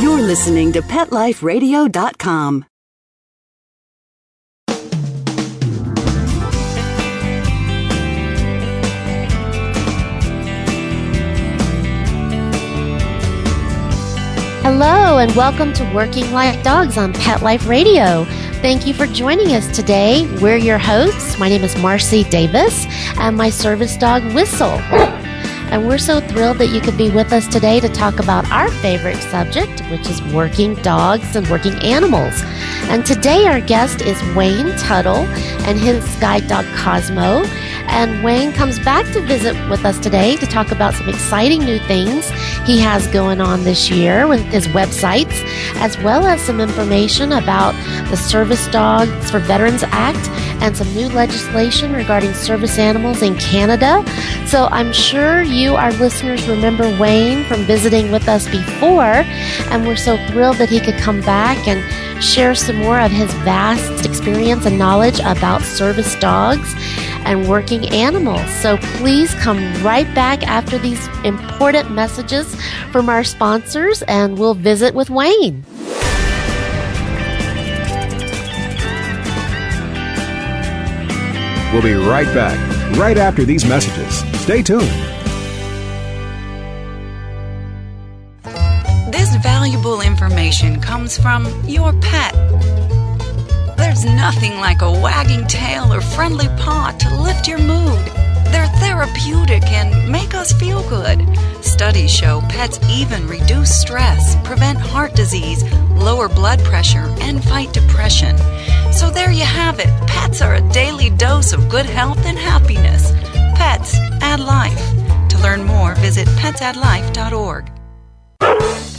You're listening to PetLifeRadio.com. Hello, and welcome to Working Like Dogs on Pet Life Radio. Thank you for joining us today. We're your hosts. My name is Marcy Davis, and my service dog, Whistle. And we're so thrilled that you could be with us today to talk about our favorite subject, which is working dogs and working animals. And today, our guest is Wayne Tuttle and his guide dog Cosmo. And Wayne comes back to visit with us today to talk about some exciting new things he has going on this year with his websites, as well as some information about the Service Dogs for Veterans Act and some new legislation regarding service animals in Canada. So I'm sure you, our listeners, remember Wayne from visiting with us before, and we're so thrilled that he could come back and share some more of his vast experience and knowledge about service dogs and working animals. So please come right back after these important messages from our sponsors, and we'll visit with Wayne. We'll be right back, right after these messages. Stay tuned. This valuable information comes from your pet. There's nothing like a wagging tail or friendly paw to lift your mood. They're therapeutic and make us feel good. Studies show pets even reduce stress, prevent heart disease, lower blood pressure, and fight depression. So there you have it. Pets are a daily dose of good health and happiness. Pets add life. To learn more, visit petsaddlife.org.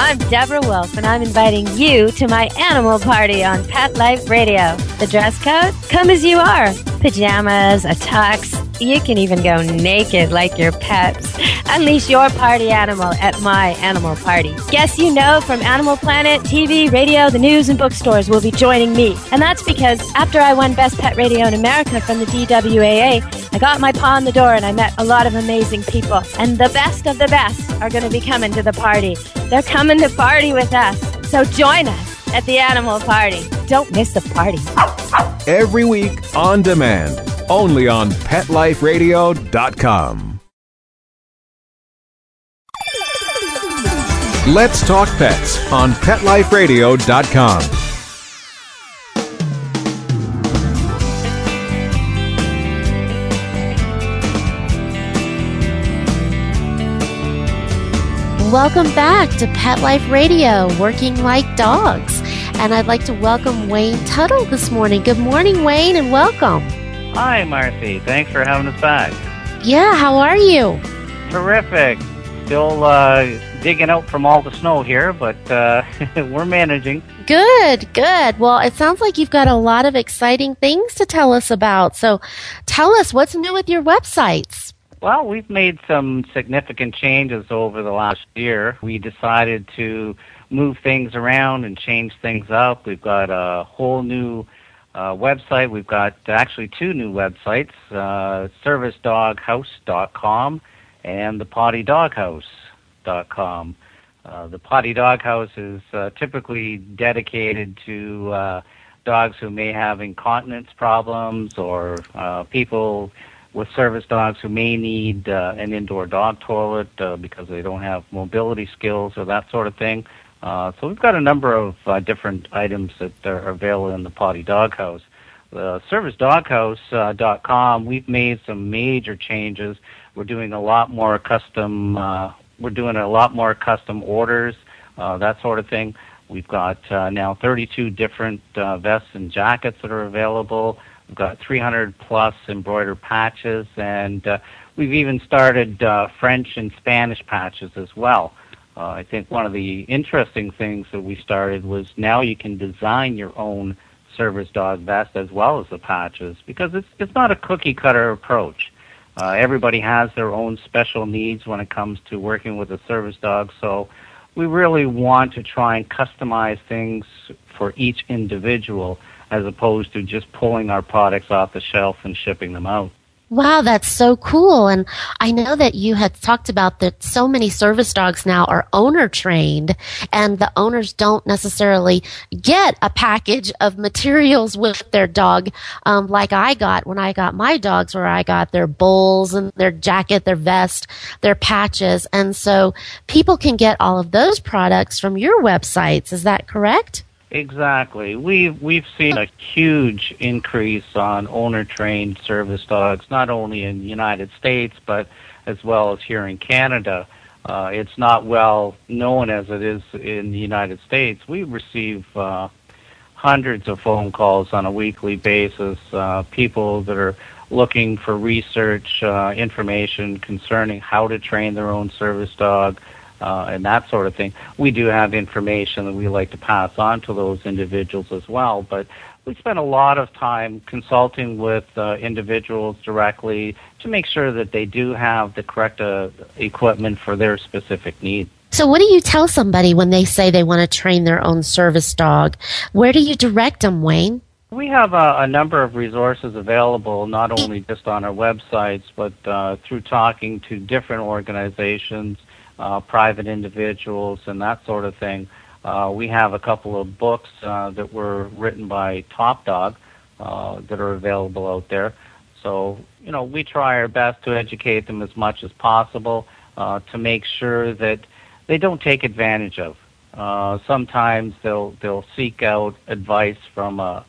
I'm Deborah Wolf, and I'm inviting you to my animal party on Pet Life Radio. The dress code? Come as you are. Pajamas, a tux. You can even go naked like your pets. Unleash your party animal at my animal party. Guests you know from Animal Planet, TV, radio, the news, and bookstores will be joining me. And that's because after I won Best Pet Radio in America from the DWAA, I got my paw in the door and I met a lot of amazing people. And the best of the best are going to be coming to the party. They're coming to party with us. So join us at the animal party. Don't miss the party. Every week on demand, only on PetLifeRadio.com. Let's talk pets on PetLifeRadio.com. Welcome back to Pet Life Radio, Working Like Dogs. And I'd like to welcome Wayne Tuttle this morning. Good morning, Wayne, and welcome. Hi, Marcy. Thanks for having us back. Yeah, how are you? Terrific. Still uh, digging out from all the snow here, but uh, we're managing. Good, good. Well, it sounds like you've got a lot of exciting things to tell us about. So tell us what's new with your websites. Well, we've made some significant changes over the last year. We decided to move things around and change things up. We've got a whole new uh, website. We've got actually two new websites, uh, servicedoghouse.com and thepottydoghouse.com. Uh, the potty dog house is uh, typically dedicated to uh, dogs who may have incontinence problems or uh, people with service dogs who may need uh, an indoor dog toilet uh, because they don't have mobility skills or that sort of thing. Uh, so we've got a number of uh, different items that are available in the Potty Dog House. The ServiceDoghouse.com, uh, we've made some major changes. We're doing a lot more custom. Uh, we're doing a lot more custom orders, uh, that sort of thing. We've got now 32 different vests and jackets that are available. We've got 300 plus embroidered patches, and we've even started French and Spanish patches as well. Uh, I think one of the interesting things that we started was now you can design your own service dog vest as well as the patches because it's it's not a cookie cutter approach. Uh, everybody has their own special needs when it comes to working with a service dog, so we really want to try and customize things for each individual as opposed to just pulling our products off the shelf and shipping them out. Wow, that's so cool. And I know that you had talked about that so many service dogs now are owner trained and the owners don't necessarily get a package of materials with their dog, um, like I got when I got my dogs where I got their bowls and their jacket, their vest, their patches. And so people can get all of those products from your websites. Is that correct? Exactly. We've we've seen a huge increase on owner trained service dogs, not only in the United States but as well as here in Canada. Uh, it's not well known as it is in the United States. We receive uh, hundreds of phone calls on a weekly basis. Uh, people that are looking for research uh, information concerning how to train their own service dog uh, and that sort of thing. We do have information that we like to pass on to those individuals as well, but we spend a lot of time consulting with uh, individuals directly to make sure that they do have the correct uh, equipment for their specific needs. So, what do you tell somebody when they say they want to train their own service dog? Where do you direct them, Wayne? We have a, a number of resources available, not only just on our websites, but uh, through talking to different organizations uh, private individuals, and that sort of thing. Uh, we have a couple of books uh, that were written by Top Dog uh, that are available out there. So, you know, we try our best to educate them as much as possible uh, to make sure that they don't take advantage of. Uh, sometimes they'll they'll seek out advice from a,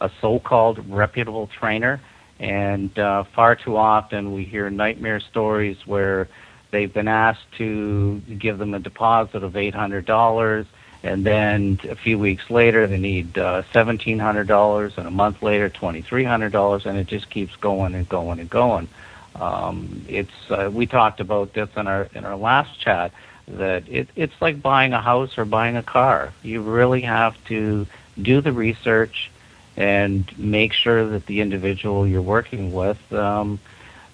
a so-called reputable trainer, and uh, far too often we hear nightmare stories where They've been asked to give them a deposit of $800, and then a few weeks later they need uh, $1,700, and a month later $2,300, and it just keeps going and going and going. Um, it's uh, we talked about this in our in our last chat that it, it's like buying a house or buying a car. You really have to do the research and make sure that the individual you're working with um,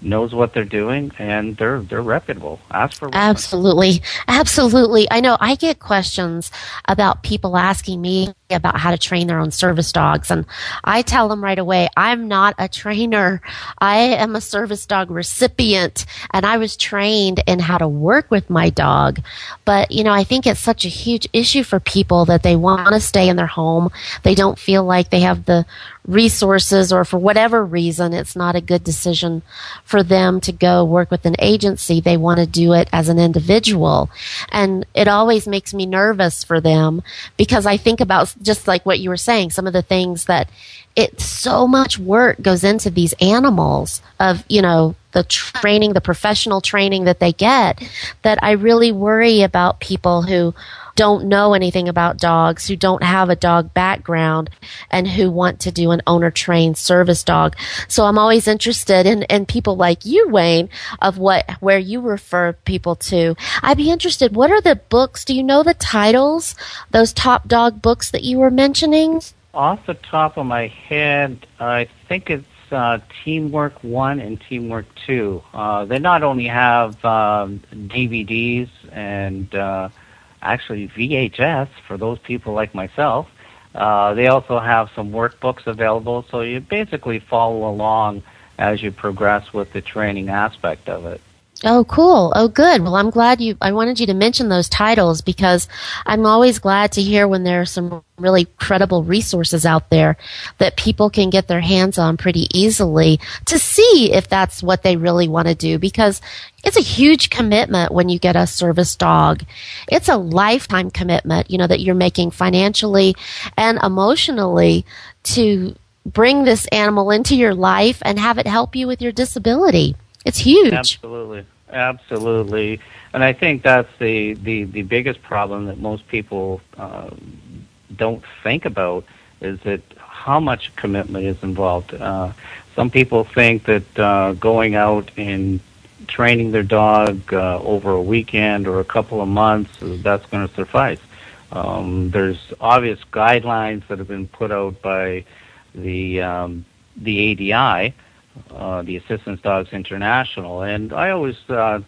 knows what they're doing and they're they're reputable. Ask for absolutely, absolutely. I know I get questions about people asking me about how to train their own service dogs, and I tell them right away, I'm not a trainer. I am a service dog recipient, and I was trained in how to work with my dog. But you know, I think it's such a huge issue for people that they want to stay in their home. They don't feel like they have the resources or for whatever reason it's not a good decision for them to go work with an agency. They want to do it as an individual. And it always makes me nervous for them because i think about just like what you were saying some of the things that it so much work goes into these animals of you know the training the professional training that they get that i really worry about people who don't know anything about dogs, who don't have a dog background, and who want to do an owner trained service dog. So I'm always interested in, in people like you, Wayne, of what where you refer people to. I'd be interested. What are the books? Do you know the titles? Those top dog books that you were mentioning? Off the top of my head, I think it's uh, Teamwork One and Teamwork Two. Uh, they not only have um, DVDs and uh, actually VHS for those people like myself. Uh, they also have some workbooks available, so you basically follow along as you progress with the training aspect of it. Oh, cool. Oh, good. Well, I'm glad you, I wanted you to mention those titles because I'm always glad to hear when there are some really credible resources out there that people can get their hands on pretty easily to see if that's what they really want to do because it's a huge commitment when you get a service dog. It's a lifetime commitment, you know, that you're making financially and emotionally to bring this animal into your life and have it help you with your disability. It's huge. Absolutely, absolutely, and I think that's the the the biggest problem that most people uh, don't think about is that how much commitment is involved. Uh, some people think that uh, going out and training their dog uh, over a weekend or a couple of months that's going to suffice. Um, there's obvious guidelines that have been put out by the um, the ADI uh, the Assistance Dogs International. And I always uh,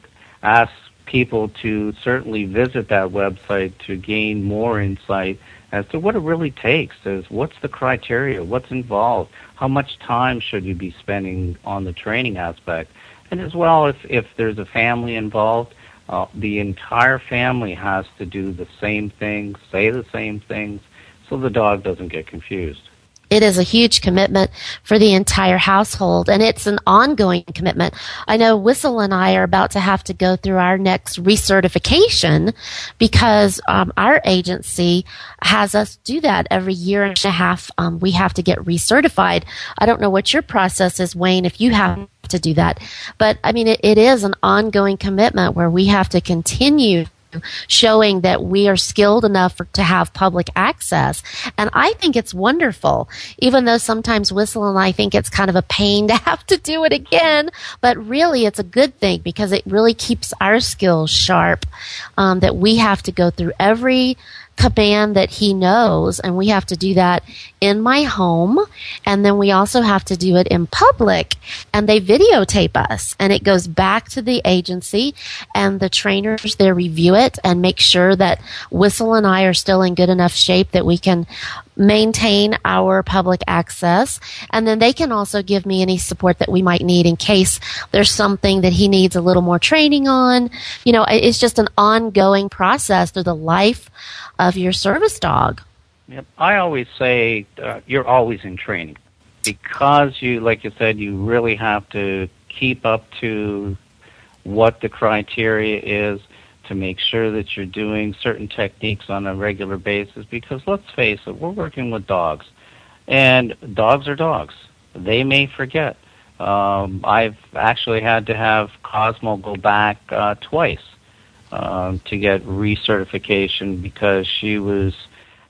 ask people to certainly visit that website to gain more insight as to what it really takes. As what's the criteria? What's involved? How much time should you be spending on the training aspect? And as well, if, if there's a family involved, uh, the entire family has to do the same things, say the same things, so the dog doesn't get confused. It is a huge commitment for the entire household and it's an ongoing commitment. I know Whistle and I are about to have to go through our next recertification because um, our agency has us do that every year and a half. Um, we have to get recertified. I don't know what your process is, Wayne, if you have to do that. But I mean, it, it is an ongoing commitment where we have to continue showing that we are skilled enough for, to have public access. And I think it's wonderful, even though sometimes Whistle and I think it's kind of a pain to have to do it again. But really, it's a good thing because it really keeps our skills sharp. Um, that we have to go through every command that he knows and we have to do that in my home and then we also have to do it in public and they videotape us and it goes back to the agency and the trainers they review it and make sure that whistle and I are still in good enough shape that we can maintain our public access and then they can also give me any support that we might need in case there's something that he needs a little more training on you know it's just an ongoing process through the life of your service dog. Yep. I always say uh, you're always in training because you, like you said, you really have to keep up to what the criteria is to make sure that you're doing certain techniques on a regular basis because let's face it, we're working with dogs and dogs are dogs. They may forget. Um, I've actually had to have Cosmo go back uh, twice um, to get recertification because she was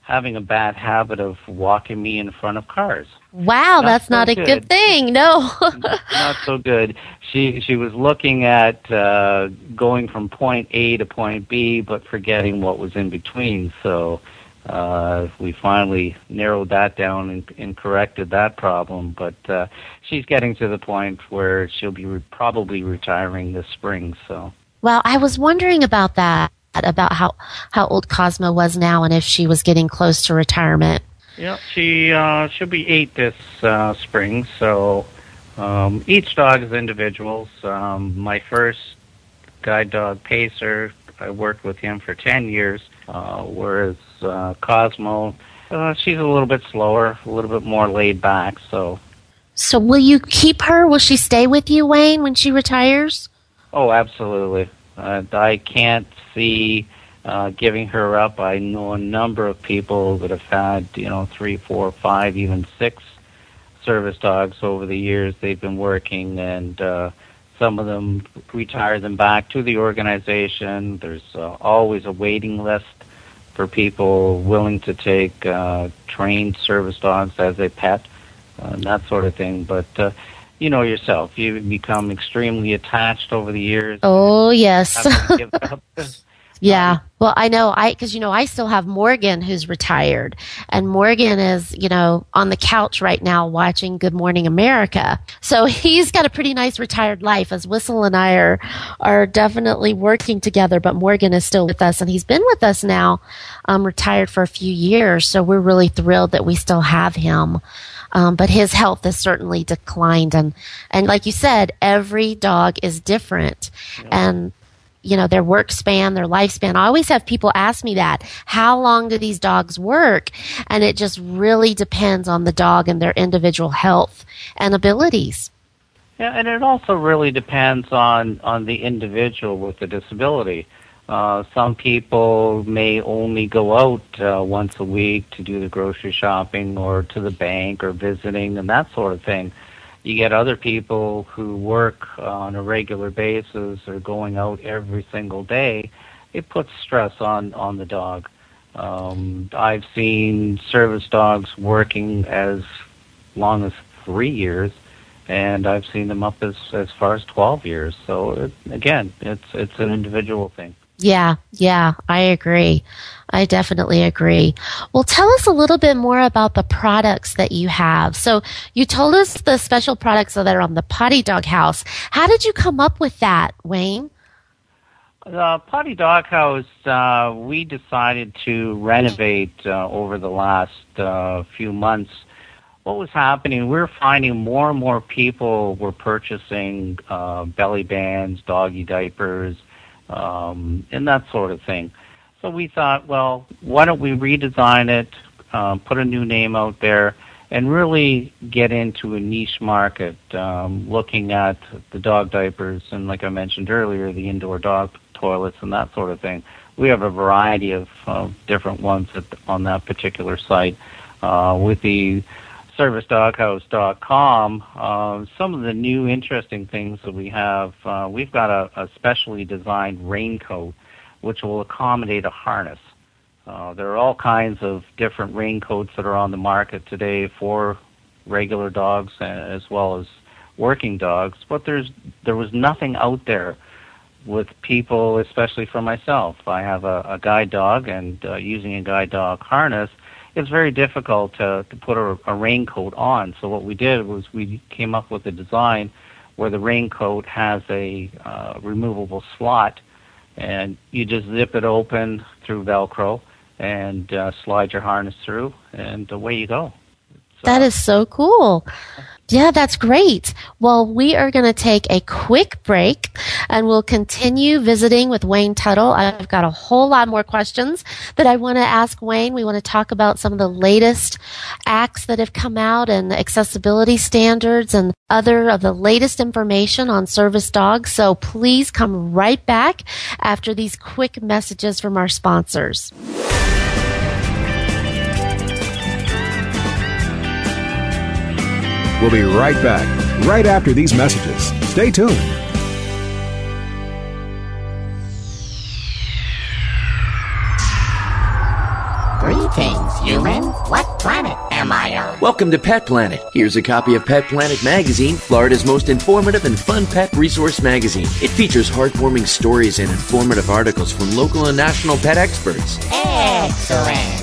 having a bad habit of walking me in front of cars. Wow, not that's so not a good. good thing. No, not so good. She she was looking at uh, going from point A to point B, but forgetting what was in between. So uh, we finally narrowed that down and, and corrected that problem. But uh, she's getting to the point where she'll be re- probably retiring this spring. So. Well, I was wondering about that, about how, how old Cosmo was now and if she was getting close to retirement. Yeah, she uh, she'll be eight this uh, spring. So um, each dog is individuals. Um, my first guide dog, Pacer, I worked with him for ten years. Uh, whereas uh, Cosmo, uh, she's a little bit slower, a little bit more laid back. So. So will you keep her? Will she stay with you, Wayne, when she retires? Oh, absolutely. Uh, I can't see uh, giving her up. I know a number of people that have had, you know, three, four, five, even six service dogs over the years they've been working, and uh, some of them retire them back to the organization. There's uh, always a waiting list for people willing to take uh, trained service dogs as a pet, uh, and that sort of thing. But uh, you know yourself. You become extremely attached over the years. Oh yes. yeah. Well, I know I because you know I still have Morgan who's retired, and Morgan is you know on the couch right now watching Good Morning America. So he's got a pretty nice retired life. As Whistle and I are are definitely working together, but Morgan is still with us, and he's been with us now, um, retired for a few years. So we're really thrilled that we still have him Um, but his health has certainly declined. And, and like you said, every dog is different. And you know, their work span, their lifespan. I always have people ask me that. How long do these dogs work? And it just really depends on the dog and their individual health and abilities. Yeah, and it also really depends on on the individual with the disability. Uh, some people may only go out uh, once a week to do the grocery shopping or to the bank or visiting and that sort of thing. You get other people who work on a regular basis or going out every single day. It puts stress on on the dog. Um, I've seen service dogs working as long as three years, and I've seen them up as as far as twelve years. So it, again, it's it's an individual thing. Yeah, yeah, I agree. I definitely agree. Well, tell us a little bit more about the products that you have. So you told us the special products that are on the Potty Dog House. How did you come up with that, Wayne? The Potty Dog House, uh, we decided to renovate uh, over the last uh, few months. What was happening, we were finding more and more people were purchasing uh, belly bands, doggy diapers, um, and that sort of thing. So we thought, well, why don't we redesign it, um, put a new name out there, and really get into a niche market, um, looking at the dog diapers and, like I mentioned earlier, the indoor dog toilets and that sort of thing. We have a variety of uh, different ones at, on that particular site. Uh, with the servicedoghouse.com, uh, some of the new interesting things that we have, uh, we've got a, a specially designed raincoat which will accommodate a harness. Uh, there are all kinds of different raincoats that are on the market today for regular dogs as well as working dogs, but there's there was nothing out there with people, especially for myself. I have a, a guide dog, and uh, using a guide dog harness, it's very difficult to, to put a, a raincoat on. So what we did was we came up with a design where the raincoat has a uh, removable slot, and you just zip it open through Velcro and uh, slide your harness through, and away you go. So, that is so cool. Yeah, that's great. Well, we are going to take a quick break and we'll continue visiting with Wayne Tuttle. I've got a whole lot more questions that I want to ask Wayne. We want to talk about some of the latest acts that have come out and accessibility standards and other of the latest information on service dogs. So please come right back after these quick messages from our sponsors. We'll be right back, right after these messages. Stay tuned. Greetings, human. What planet am I on? Welcome to Pet Planet. Here's a copy of Pet Planet Magazine, Florida's most informative and fun pet resource magazine. It features heartwarming stories and informative articles from local and national pet experts. Excellent.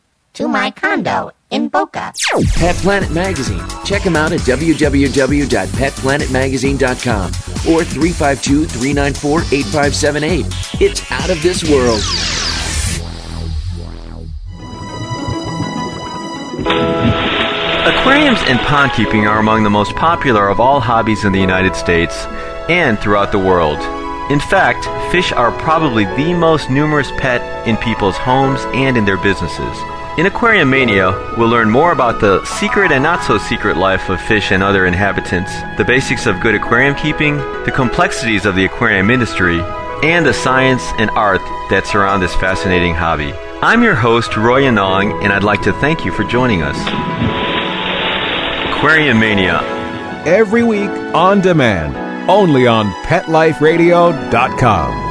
to my condo in Boca. Pet Planet Magazine. Check them out at www.petplanetmagazine.com or 352 394 8578. It's out of this world. Aquariums and pond keeping are among the most popular of all hobbies in the United States and throughout the world. In fact, fish are probably the most numerous pet in people's homes and in their businesses. In Aquarium Mania, we'll learn more about the secret and not so secret life of fish and other inhabitants, the basics of good aquarium keeping, the complexities of the aquarium industry, and the science and art that surround this fascinating hobby. I'm your host, Roy Anong, and I'd like to thank you for joining us. Aquarium Mania. Every week on demand, only on PetLifeRadio.com.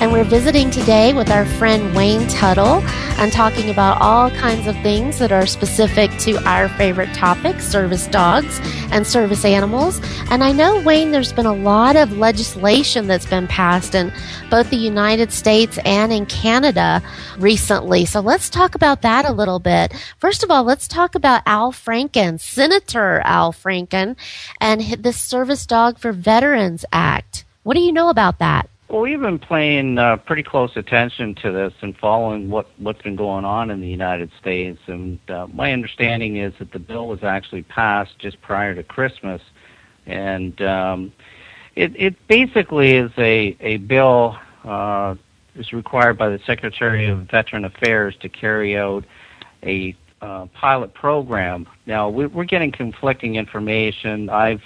And we're visiting today with our friend Wayne Tuttle and talking about all kinds of things that are specific to our favorite topic service dogs and service animals. And I know, Wayne, there's been a lot of legislation that's been passed in both the United States and in Canada recently. So let's talk about that a little bit. First of all, let's talk about Al Franken, Senator Al Franken, and the Service Dog for Veterans Act. What do you know about that? Well, we've been paying uh, pretty close attention to this and following what, what's been going on in the United States. And uh, my understanding is that the bill was actually passed just prior to Christmas. And um, it, it basically is a, a bill uh, is required by the Secretary of Veteran Affairs to carry out a uh, pilot program. Now, we, we're getting conflicting information. I've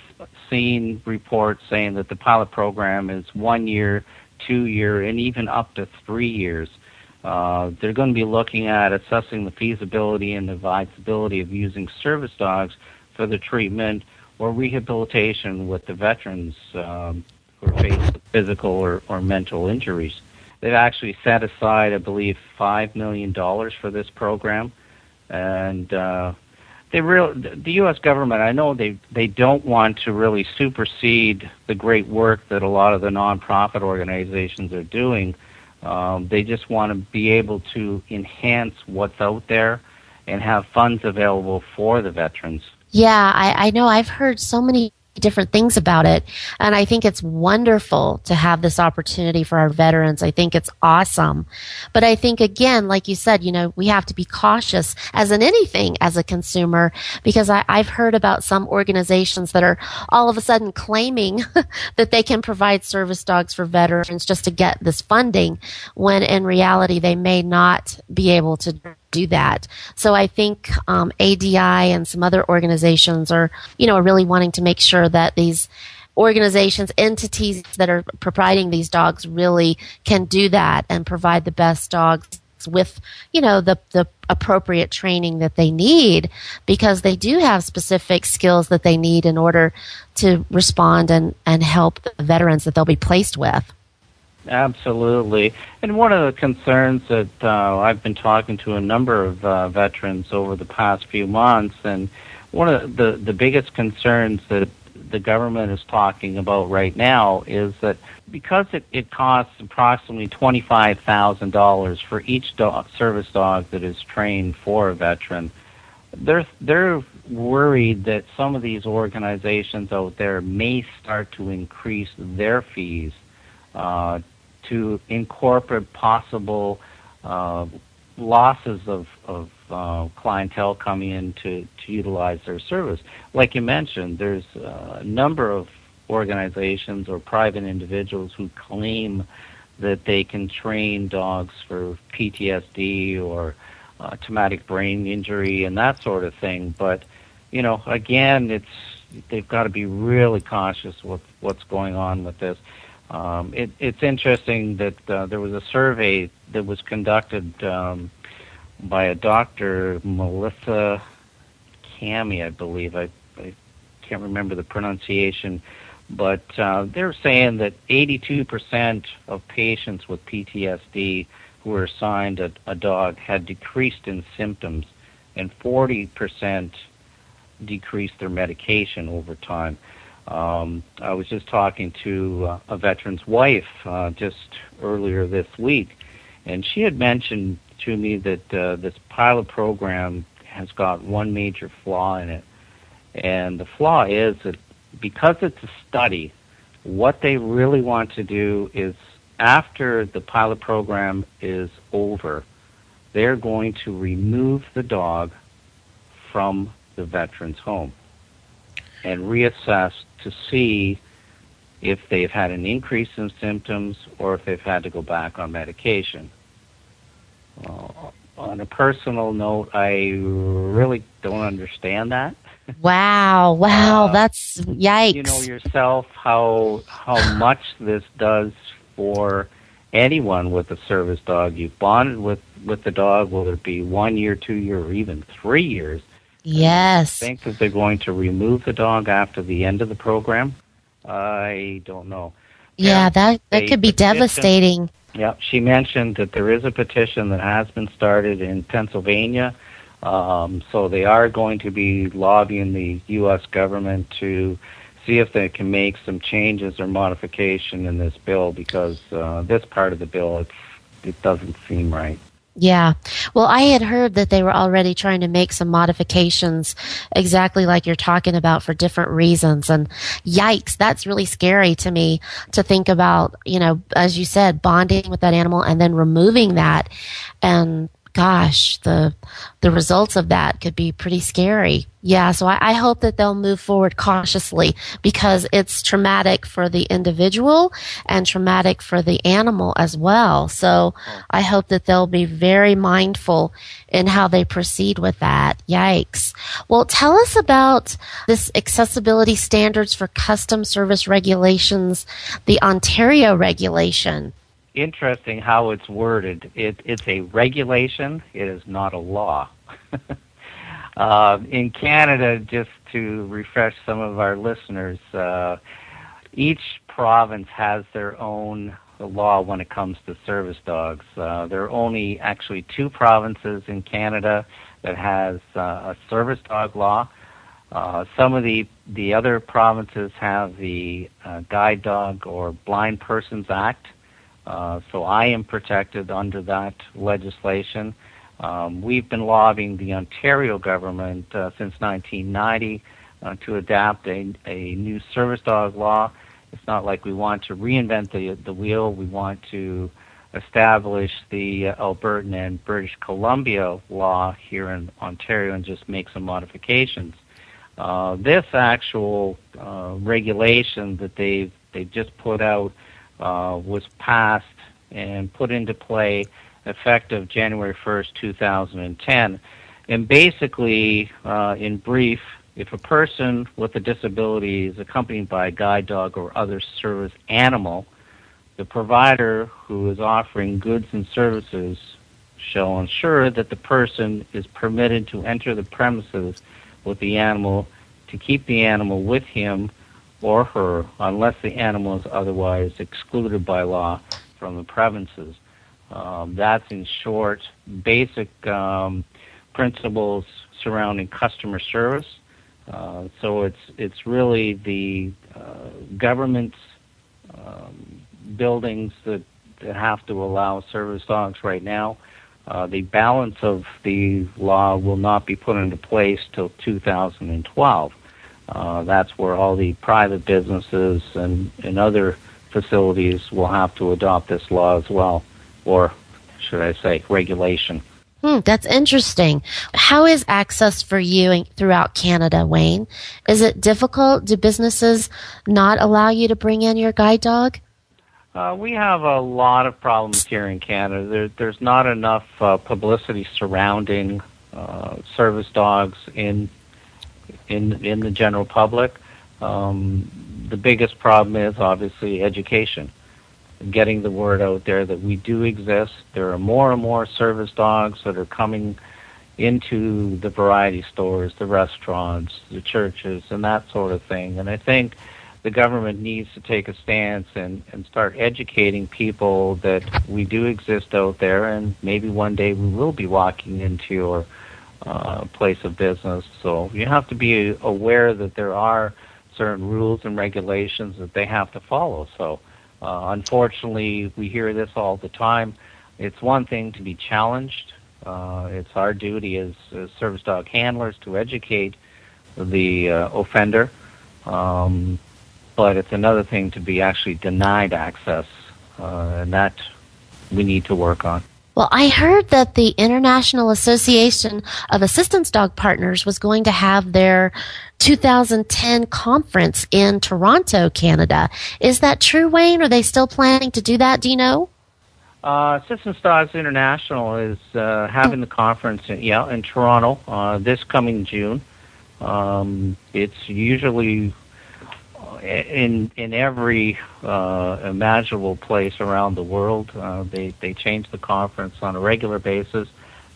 seen reports saying that the pilot program is one year, two year, and even up to three years. Uh, they're going to be looking at assessing the feasibility and advisability of using service dogs for the treatment or rehabilitation with the veterans um, who are faced with physical or, or mental injuries. They've actually set aside, I believe, $5 million for this program. And uh, they real the U.S. government. I know they they don't want to really supersede the great work that a lot of the nonprofit organizations are doing. Um, they just want to be able to enhance what's out there and have funds available for the veterans. Yeah, I, I know. I've heard so many different things about it. And I think it's wonderful to have this opportunity for our veterans. I think it's awesome. But I think again, like you said, you know, we have to be cautious as in anything as a consumer because I, I've heard about some organizations that are all of a sudden claiming that they can provide service dogs for veterans just to get this funding when in reality they may not be able to do that. So I think um, ADI and some other organizations are, you know, are really wanting to make sure that these organizations, entities that are providing these dogs really can do that and provide the best dogs with, you know, the, the appropriate training that they need because they do have specific skills that they need in order to respond and, and help the veterans that they'll be placed with. Absolutely. And one of the concerns that uh, I've been talking to a number of uh, veterans over the past few months, and one of the, the biggest concerns that the government is talking about right now is that because it, it costs approximately $25,000 for each dog, service dog that is trained for a veteran, they're, they're worried that some of these organizations out there may start to increase their fees uh, to incorporate possible uh, losses of, of uh, clientele coming in to, to utilize their service. Like you mentioned, there's a number of organizations or private individuals who claim that they can train dogs for PTSD or uh, traumatic brain injury and that sort of thing. But you know, again, it's they've got to be really cautious with what's going on with this. Um, it, it's interesting that uh, there was a survey that was conducted um, by a doctor, Melissa Cami, I believe. I, I can't remember the pronunciation, but uh, they're saying that 82% of patients with PTSD who were assigned a, a dog had decreased in symptoms, and 40% decreased their medication over time. Um, I was just talking to uh, a veteran's wife uh, just earlier this week, and she had mentioned to me that uh, this pilot program has got one major flaw in it. And the flaw is that because it's a study, what they really want to do is after the pilot program is over, they're going to remove the dog from the veteran's home and reassess to see if they've had an increase in symptoms or if they've had to go back on medication. Uh, on a personal note, I really don't understand that. Wow, wow, uh, that's yikes. You know yourself how how much this does for anyone with a service dog. You've bonded with with the dog, whether it be one year, two year, or even three years. Yes. I think that they're going to remove the dog after the end of the program. I don't know. Yeah, that that could be petition, devastating. Yeah, she mentioned that there is a petition that has been started in Pennsylvania. Um, so they are going to be lobbying the U.S. government to see if they can make some changes or modification in this bill because uh, this part of the bill it, it doesn't seem right. Yeah. Well, I had heard that they were already trying to make some modifications exactly like you're talking about for different reasons. And yikes, that's really scary to me to think about, you know, as you said, bonding with that animal and then removing that and gosh, the the results of that could be pretty scary. Yeah, so I, I, hope that they'll move forward cautiously because it's traumatic for the individual and traumatic for the animal as well. So I hope that they'll be very mindful in how they proceed with that. Yikes. Well, tell us about this accessibility standards for customer service regulations, the Ontario regulation interesting how it's worded. It, it's a regulation. It is not a law. uh, in Canada, just to refresh some of our listeners, uh, each province has their own law when it comes to service dogs. Uh, there are only actually two provinces in Canada that has uh, a service dog law. Uh, some of the the other provinces have the uh, Guide Dog or Blind Persons Act, so I am protected under that legislation. Um, we've been lobbying the Ontario government uh, since 1990 uh, to adapt a, a new service dog law. It's not like we want to reinvent the, the wheel. We want to establish the uh, Albertan and British Columbia law here in Ontario and just make some modifications. Uh, this actual uh, regulation that they've they've just put out uh, was passed and put into play effective January 1st, 2010. And basically, uh, in brief, if a person with a disability is accompanied by a guide dog or other service animal, the provider who is offering goods and services shall ensure that the person is permitted to enter the premises with the animal to keep the animal with him or her unless the animal is otherwise excluded by law from the provinces. Um, that's in short basic um, principles surrounding customer service. Uh, so it's it's really the uh, government's um, buildings that, that have to allow service dogs right now. Uh, the balance of the law will not be put into place till 2012. Uh, that's where all the private businesses and, and other facilities will have to adopt this law as well, or should I say, regulation. Hmm, that's interesting. How is access for you throughout Canada, Wayne? Is it difficult? Do businesses not allow you to bring in your guide dog? Uh, we have a lot of problems here in Canada. There, there's not enough uh, publicity surrounding uh, service dogs in in in the general public. Um, the biggest problem is obviously education, getting the word out there that we do exist. There are more and more service dogs that are coming into the variety stores, the restaurants, the churches, and that sort of thing. And I think the government needs to take a stance and, and start educating people that we do exist out there, and maybe one day we will be walking into your uh, place of business. So you have to be aware that there are certain rules and regulations that they have to follow. So uh, unfortunately, we hear this all the time. It's one thing to be challenged. Uh, it's our duty as, as, service dog handlers to educate the uh, offender. Um, but it's another thing to be actually denied access, uh, and that we need to work on. Well, I heard that the International Association of Assistance Dog Partners was going to have their 2010 conference in Toronto, Canada. Is that true, Wayne? Are they still planning to do that? Do you know? Uh, Assistance Dogs International is uh, having the conference, in, yeah, in Toronto uh, this coming June. Um, it's usually in in every uh, imaginable place around the world. Uh, they they change the conference on a regular basis.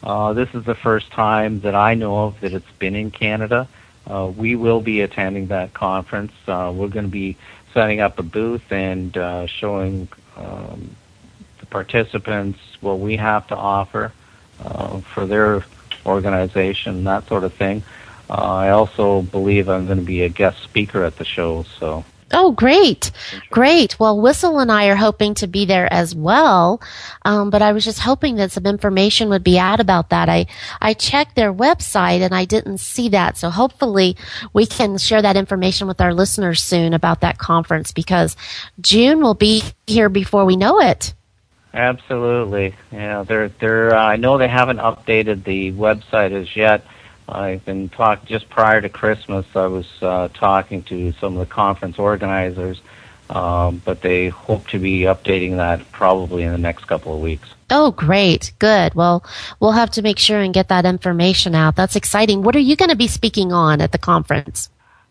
Uh, this is the first time that I know of that it's been in Canada. Uh, we will be attending that conference. Uh, we're going to be setting up a booth and uh, showing um, the participants what we have to offer uh, for their organization, that sort of thing. Uh, I also believe I'm going to be a guest speaker at the show. So. Oh, great. Great. Well, Whistle and I are hoping to be there as well. Um, but I was just hoping that some information would be out about that. I, I checked their website and I didn't see that. So hopefully we can share that information with our listeners soon about that conference because June will be here before we know it. Absolutely. Yeah, they're, they're, uh, I know they haven't updated the website as yet. I've been talking just prior to Christmas. I was uh, talking to some of the conference organizers, um, but they hope to be updating that probably in the next couple of weeks. Oh, great. Good. Well, we'll have to make sure and get that information out. That's exciting. What are you going to be speaking on at the conference?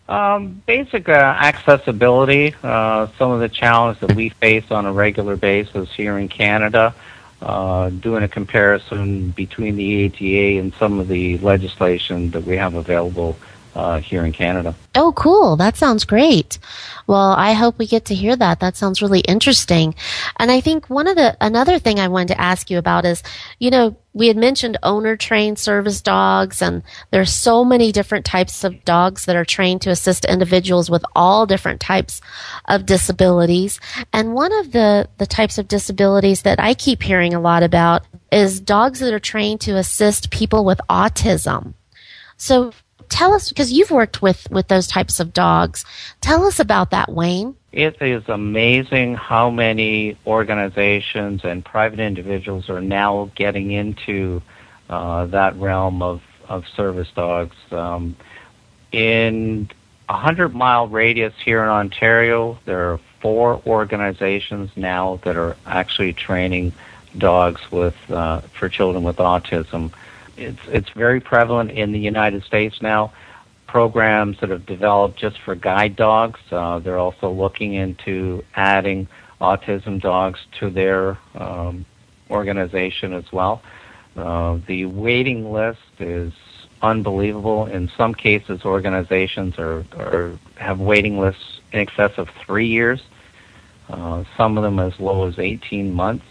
Um, basic uh, accessibility, uh, some of the challenges that we face on a regular basis here in Canada uh, doing a comparison between the ADA and some of the legislation that we have available uh, here in Canada. Oh, cool. That sounds great. Well, I hope we get to hear that. That sounds really interesting. And I think one of the, another thing I wanted to ask you about is, you know, we had mentioned owner trained service dogs and there's so many different types of dogs that are trained to assist individuals with all different types of disabilities. And one of the, the types of disabilities that I keep hearing a lot about is dogs that are trained to assist people with autism. So tell us because you've worked with with those types of dogs. Tell us about that, Wayne. It is amazing how many organizations and private individuals are now getting into uh, that realm of, of service dogs. Um, in a hundred mile radius here in Ontario, there are four organizations now that are actually training dogs with uh, for children with autism it's it's very prevalent in the United States now. Programs that have developed just for guide dogs. Uh, they're also looking into adding autism dogs to their um, organization as well. Uh, the waiting list is unbelievable. In some cases, organizations are, are have waiting lists in excess of three years. Uh, some of them as low as 18 months.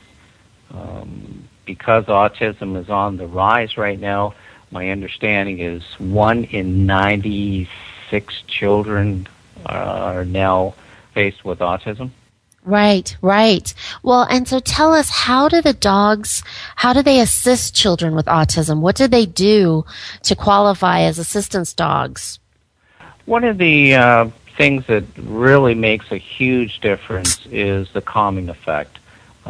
Um, because autism is on the rise right now, my understanding is one in 96 children are now faced with autism. Right, right. Well, and so tell us, how do the dogs, how do they assist children with autism? What do they do to qualify as assistance dogs? One of the uh, things that really makes a huge difference is the calming effect.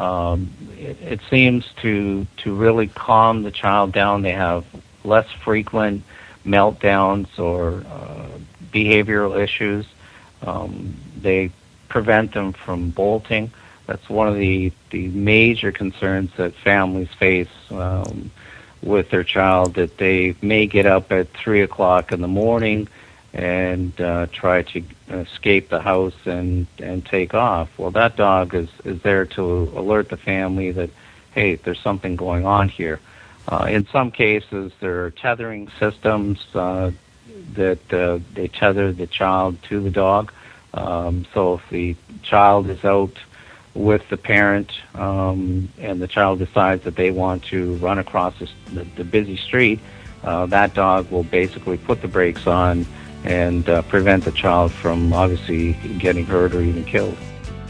Um, it, it seems to to really calm the child down. They have less frequent meltdowns or uh, behavioral issues. Um, they prevent them from bolting. That's one of the, the major concerns that families face um, with their child, that they may get up at 3 o'clock in the morning and uh, try to escape the house and and take off. Well, that dog is is there to alert the family that hey, there's something going on here. Uh, in some cases, there are tethering systems uh, that uh, they tether the child to the dog. Um, so if the child is out with the parent um, and the child decides that they want to run across the, the busy street, uh, that dog will basically put the brakes on and uh, prevent the child from obviously getting hurt or even killed.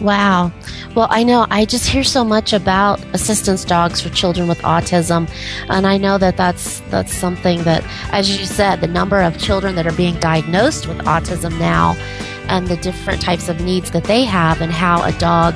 Wow. Well, I know I just hear so much about assistance dogs for children with autism, and I know that that's that's something that, as you said, the number of children that are being diagnosed with autism now, and the different types of needs that they have, and how a dog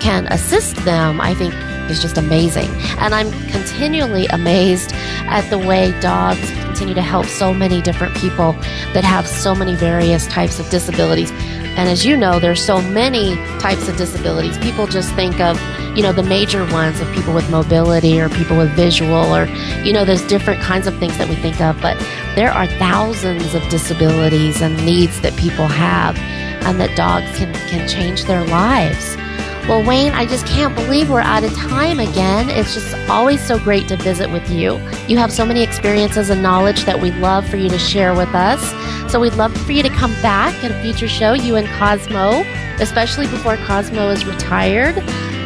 can assist them, I think is just amazing. And I'm continually amazed at the way dogs continue to help so many different people that have so many various types of disabilities. And as you know, there's so many types of disabilities. People just think of, you know, the major ones of people with mobility or people with visual or, you know, there's different kinds of things that we think of. But there are thousands of disabilities and needs that people have, and that dogs can, can change their lives. Well, Wayne, I just can't believe we're out of time again. It's just always so great to visit with you. You have so many experiences and knowledge that we'd love for you to share with us. So we'd love for you to come back at a future show, you and Cosmo, especially before Cosmo is retired.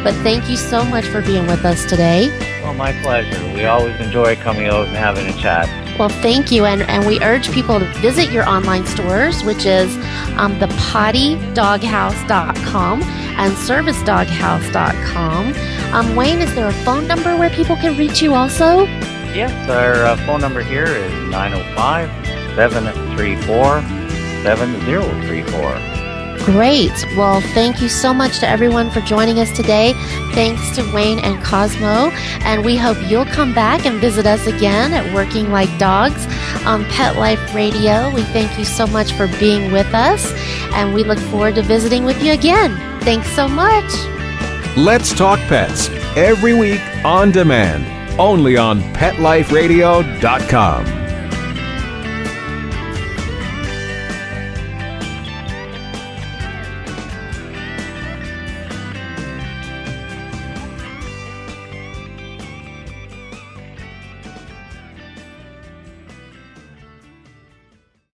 But thank you so much for being with us today. Well, my pleasure. We always enjoy coming out and having a chat. Well, thank you. And, and we urge people to visit your online stores, which is um, thepottydoghouse.com and servicedoghouse.com. Um, Wayne, is there a phone number where people can reach you also? Yes, our uh, phone number here is 905 734 7034. Great. Well, thank you so much to everyone for joining us today. Thanks to Wayne and Cosmo. And we hope you'll come back and visit us again at Working Like Dogs on Pet Life Radio. We thank you so much for being with us, and we look forward to visiting with you again. Thanks so much. Let's Talk Pets every week on demand, only on PetLifeRadio.com.